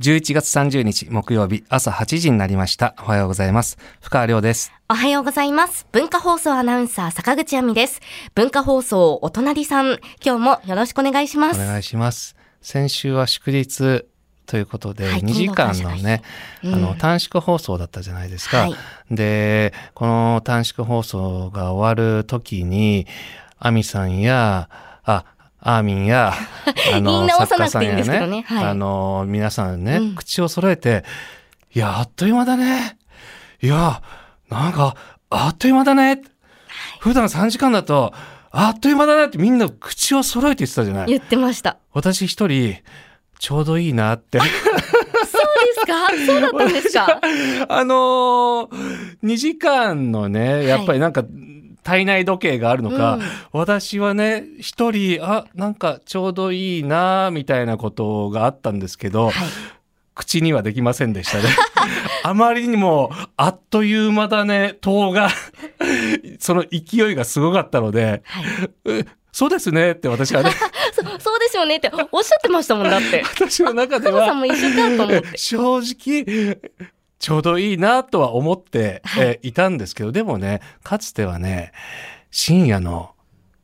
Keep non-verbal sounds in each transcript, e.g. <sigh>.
11月30日木曜日朝8時になりました。おはようございます。深川亮です。おはようございます。文化放送アナウンサー坂口亜美です。文化放送お隣さん、今日もよろしくお願いします。お願いします。先週は祝日ということで、はい2時間のね、うんあの、短縮放送だったじゃないですか。はいで、この短縮放送が終わる時に、アミさんや、あ、アーミンや、<laughs> あ言い直さなくていいんですけどねはいあの、皆さんね、うん口を揃えて、いや、あっという間だね。いや、なんか、あっという間だね。普段3時間だと、あっという間だねってみんな口を揃えて言ってたじゃない。言ってました。私一人、ちょうどいいなって。そうですか？そうだったんですか？<laughs> あのー、2時間のね、やっぱりなんか、体内時計があるのか、うん私はね、一人、あ、なんかちょうどいいな、みたいなことがあったんですけど、はい。口にはできませんでしたね。<laughs> あまりにも、あっという間だね、塔が、<laughs> その勢いがすごかったので、はい。えそうですねって私はね、<laughs> そそうですよねっておっしゃってましたもんだって。私の中では。正直ちょうどいいなとは思って、はい。えーいたんですけどでもねかつてはね深夜の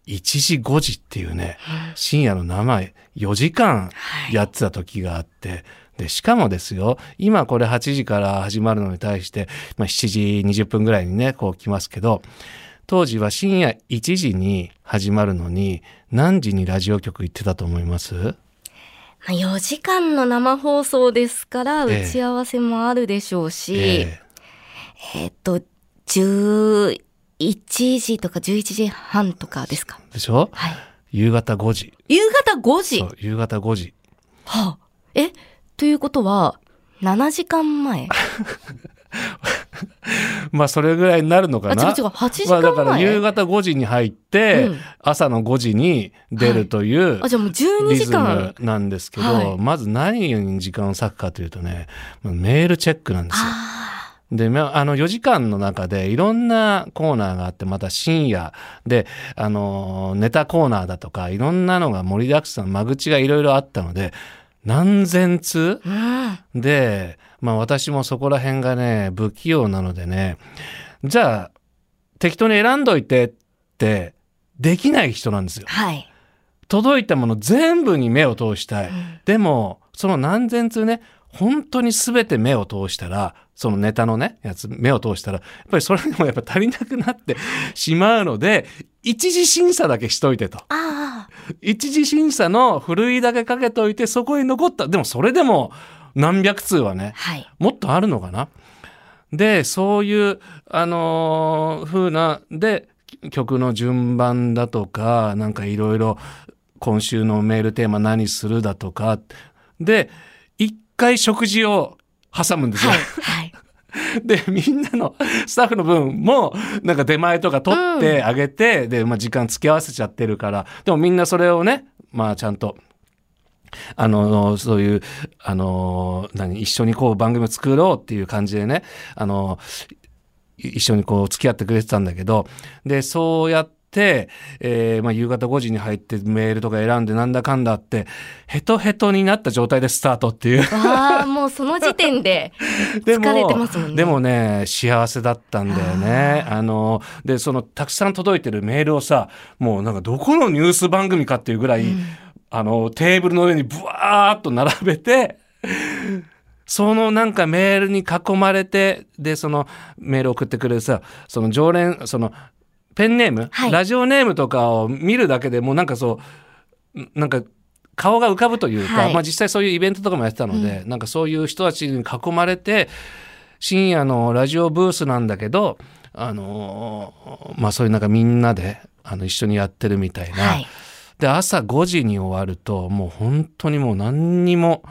1時5時っていうね深夜の生4時間はい。やってた時があって、でしかもですよ今これ8時から始まるのに対して、まあ、7時20分ぐらいにねこう来ますけど当時は深夜1時に始まるのに何時にラジオ局行ってたと思います？まあ4時間の生放送ですから、ええ。打ち合わせもあるでしょうし、ええ。っと、11時とか11時半とかですか？えでしょ？はい。夕方5時。夕方5時？そう夕方5時。はあ、えということは、7時間前？<laughs> <laughs> まあそれぐらいになるのかあ、な違う違う、8時まあだから夕方5時に入って、うん。朝の5時に出るというあ、じゃあもう12リズ時間。ム。なんですけど、はい。まず何に時間を割くかというとねメールチェックなんですよ。あでまあの4時間の中でいろんなコーナーがあってまた深夜。であのネタコーナーだとかいろんなのが盛りだくさん間口がいろいろあったので何千通？あ、うん。で、まあ私もそこら辺がね、不器用なのでね、じゃあ、適当に選んどいてって、できない人なんですよ。はい。届いたもの全部に目を通したい。うんでも、その何千通ね、本当に全て目を通したら、そのネタのね、やつ、目を通したら、やっぱりそれでもやっぱ足りなくなって <laughs> しまうので、一次審査だけしといてと。あ一次審査のふるいだけかけといて、そこに残った。でもそれでも何百通はねあ、、はい。もっとあるのかな？で、そういう、あのー風な、で、曲の順番だとか、なんかいろいろ、今週のメールテーマ何するだとか、で、一回食事を挟むんですよ。はい。はい。<laughs> で、みんなのスタッフの分も、なんか出前とか取ってあげて、で、まあ時間付き合わせちゃってるから、でもみんなそれをね、まあちゃんと、あの、そういう、あの、何、一緒にこう番組を作ろうっていう感じでね、あの、一緒にこう付き合ってくれてたんだけど、で、そうやって、えーまあ、夕方5時に入ってメールとか選んでなんだかんだって、ヘトヘトになった状態でスタートっていう。わあ、もうその時点で <laughs> でも疲れてますもんね。でもね幸せだったんだよねあのでそのたくさん届いてるメールをさもうなんかどこのニュース番組かっていうぐらい、あのテーブルの上にブワーッと並べてそのなんかメールに囲まれてでそのメール送ってくれるさその常連そのペンネーム、はい。ラジオネームとかを見るだけでもうなんかそうんなんか顔が浮かぶというか、はい。まあ実際そういうイベントとかもやってたので、なんかそういう人たちに囲まれて深夜のラジオブースなんだけどあのーまあそういうなんかみんなであの一緒にやってるみたいな、はい。で朝5時に終わるともう本当にもう何にも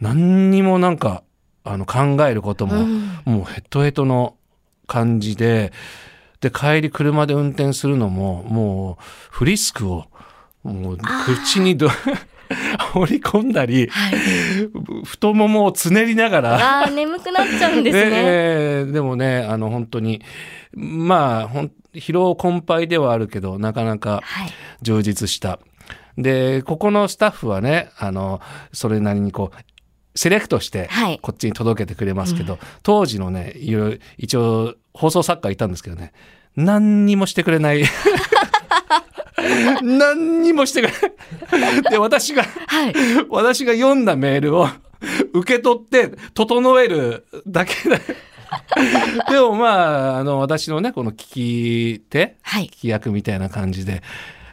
何にもなんかあの考えることも、うん。もうヘトヘトの感じでで帰り車で運転するのももうフリスクをもう口にど <laughs> 放り込んだりはい。太ももをつねりながらああ、眠くなっちゃうんですね。<laughs> えーでもねあの本当にまあほん疲労困憊ではあるけどなかなかはい。充実した。でここのスタッフはねあのそれなりにこうセレクトしてはいこっちに届けてくれますけど、当時のねいろいろ一応放送作家いたんですけどね。何にもしてくれない。<laughs> 何にもしてくれない。<laughs> で私がはい。私が読んだメールを <laughs> 受け取って整えるだけで。でもまああの私のねこの聞き手はい。聞き役みたいな感じで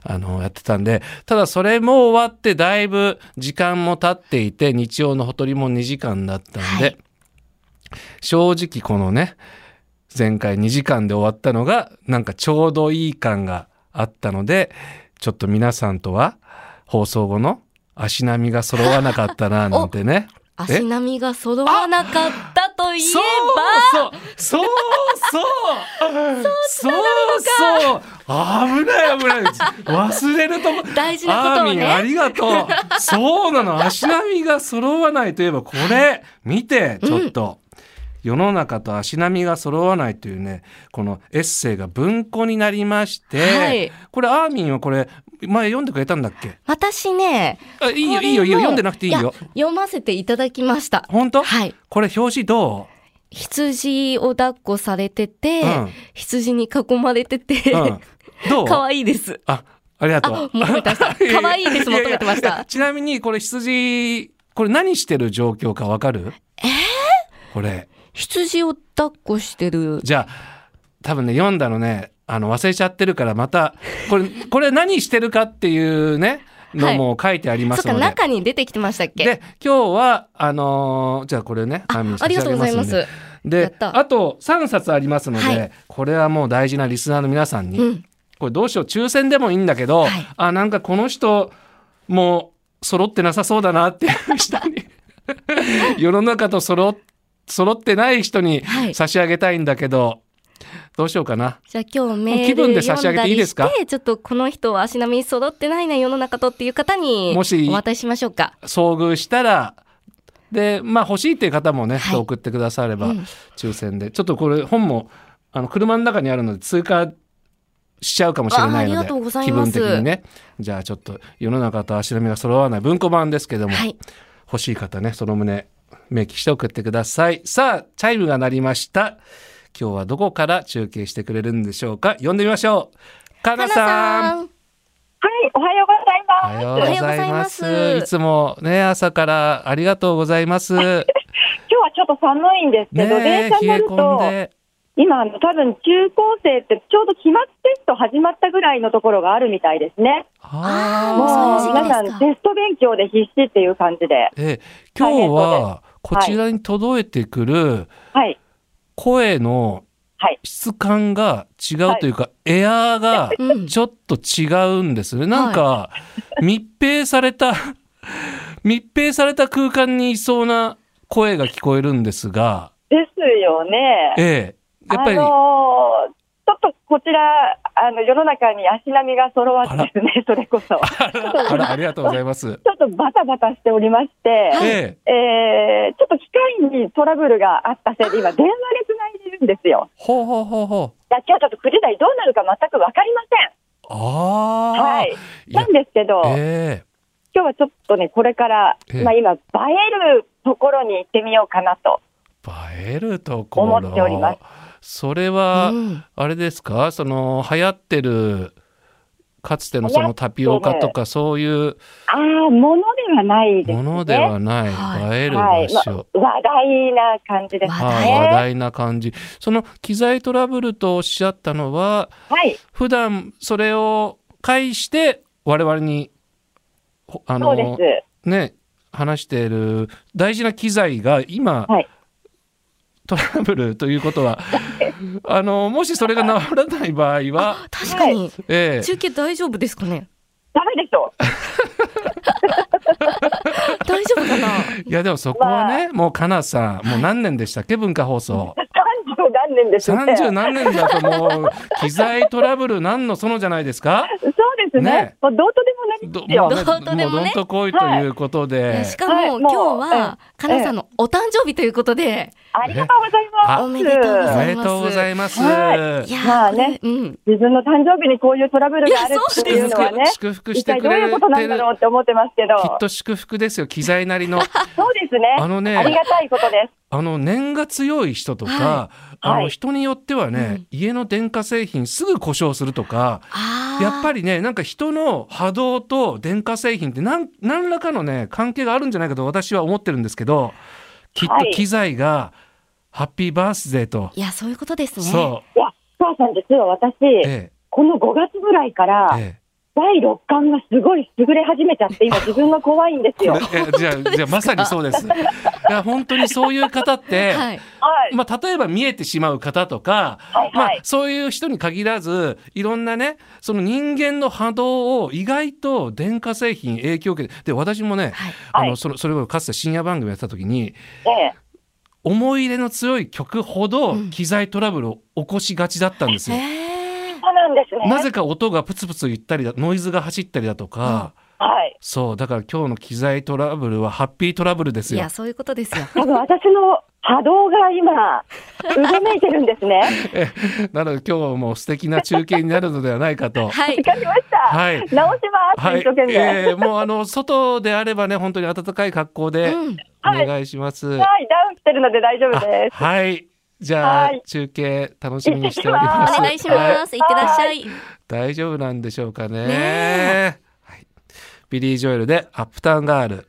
あのやってたんでただそれも終わってだいぶ時間も経っていて日曜のほとりも2時間だったんで、はい。正直このね前回2時間で終わったのがなんかちょうどいい感があったのでちょっと皆さんとは放送後の足並みが揃わなかったな <laughs> なんてね。足並みが揃わなかったといえそうば、そうそう。そうそうそう。危ない危ない。忘れるとこ大事なことをアーミンあね。りがとう。そうなの。足並みが揃わないといえばこれ。見てちょっと、世の中と足並みが揃わないというねこのエッセイが文庫になりまして、はい。これアーミンはこれ前読んでくれたんだっけ？私ね、あいいよいいよいいよ読んでなくていいよ。や読ませていただきました。本当、はい。これ表紙ど羊を抱っこされてて、うん。羊に囲まれてて、う、うん、どう？<laughs> 可愛いです。あ、ありがとう。あ求め <laughs> 可愛いです求めてました。ちなみにこれ羊、これ何してる状況かわかる？えー？これ。羊を抱っこしてる。じゃあ、多分ね、読んだのね、あの、忘れちゃってるから、また、これ、これ何してるかっていうね、のも書いてありますので。中に出てきてましたっけ？で、今日は、あのーじゃあこれね、あありがとうございます。であと3冊ありますので、はいこれはもう大事なリスナーの皆さんに、うん。これどうしよう抽選でもいいんだけど、はいあなんかこの人もう揃ってなさそうだなっていう人に <laughs> 世の中と揃っ揃ってない人にはい。差し上げたいんだけど、どうしようかな。じゃあ今日メー気分ルで差し上げていいですか？ちょっとこの人は足並み揃ってないな世の中とっていう方にもしお渡ししましょうか。遭遇したらでまあ欲しいっていう方もね、はい。送ってくだされば、うん。抽選で。ちょっとこれ本もあの車の中にあるので通過しちゃうかもしれないので気分的にね。じゃあちょっと世の中と足並みが揃わない文庫版ですけども、はい。欲しい方ねその旨明記して送ってください。さあチャイムが鳴りました。今日はどこから中継してくれるんでしょうか？読んでみましょう。かなさん。ん。はい、おはようございます。おはようございまおはようございます。すいつもね朝からありがとうございます。<laughs> 今日はちょっと寒いんですけど、ね電車に乗ると、で。今、あの多分中高生ってちょうど期末テスト始まったぐらいのところがあるみたいですね。あー。もそう皆さんテスト勉強で必死っていう感じで。ええ今日はこちらに届いてくるはい。声のはい。質感が違うというか、エアーがうん。ちょっと違うんですね。なんか密閉された <laughs> 密閉された空間にいそうな声が聞こえるんですが、ですよね。ええやっぱり、あのーちょっとこちら、あの、世の中に足並みが揃わずですね、<laughs> それこそ。ちょあらありがとうございます。<laughs> っとバタバタしておりまして、えええーちょっと機械にトラブルがあったせいで、今、電話でつないでるんですよ。ほうほうほうほう。いや今日ちょっと9時台どうなるか全く分かりません。ああ。はい。なんですけど、え今日はちょっとね、これから、ええまあ今、映えるところに行ってみようかなと。え映えるところ。思っておりますそれは、うん。あれですか？その流行ってるかつてのそのタピオカとかそういうああ、ものではないですね。ものではない、はい。映えるはい、場所、まあ話題な感じですね。話題な感じ。その機材トラブルとおっしゃったのははい、普段それを介して我々にほあの。ね話している大事な機材が今、はいトラブルということは <laughs> あのもしそれが治らない場合は、あ確かに。ええ。中継大丈夫ですかね？ダメでしょ。<laughs> 大丈夫かな？いやでもそこはね、もうかなさんもう何年でしたっけ？文化放送 <laughs> 何年ですね。30何年だともう機材トラブルなんのそのじゃないですか？そうですね。ねもうどうとでもどよもうねどうとでもねどんとこいということで、いやしかも、はい今日は、えかなさんのお誕生日ということで、ありがとうございます。おめでとうごおざいますめでとうございます。はいやーまあねうん。自分の誕生日にこういうトラブルがあるっていうのはね、祝福してくれてるどういうことなんだろうって思ってますけど、きっと祝福ですよ、機材なりの。<laughs> そうですね。あのねありがたいことです。あの念が強い人とか、はあのはい。人によってはね、うん。家の電化製品すぐ故障するとか、あー。やっぱりねなんか人の波動と電化製品って何何らかのね関係があるんじゃないかと私は思ってるんですけどきっとはい。機材がハッピーバースデーと、いや、そういうことですね。そいや、母さん実は私、う、え。この5月ぐらいからえ、え第六感がすごい優れ始めちゃって、今自分が怖いんですよ。<laughs> じゃあじゃあまさにそうです。いや本当にそういう方って、はい。はい。まあ、例えば見えてしまう方とか、まあはいはい、そういう人に限らずいろんなねその人間の波動を意外と電化製品影響を受けてで私もね、はい。あのはいそれそれをかつて深夜番組やってた時にええ。思い入れの強い曲ほどうん機材トラブルを起こしがちだったんですよ。へーなんですね。なぜか音がプツプツ言ったりだノイズが走ったりだとか、はい。そうだから今日の機材トラブルはハッピートラブルですよいや、。そういうことですよ。<laughs> 多分私の波動が今、うごめいてるんですね。<laughs> えなので今日も素敵な中継になるのではないかと。<laughs> はいわ。かりました。はい直します。はい、一生懸命。えーもうあの外であればね本当に暖かい格好でうんお願いします。はい、ダウン着てるので大丈夫あです。はい。じゃあ、はい中継楽しみにしております。<laughs> お願いします。いってらっしゃい。大丈夫なんでしょうかね。ねはい。ビリー・ジョエルでアップタウンガール。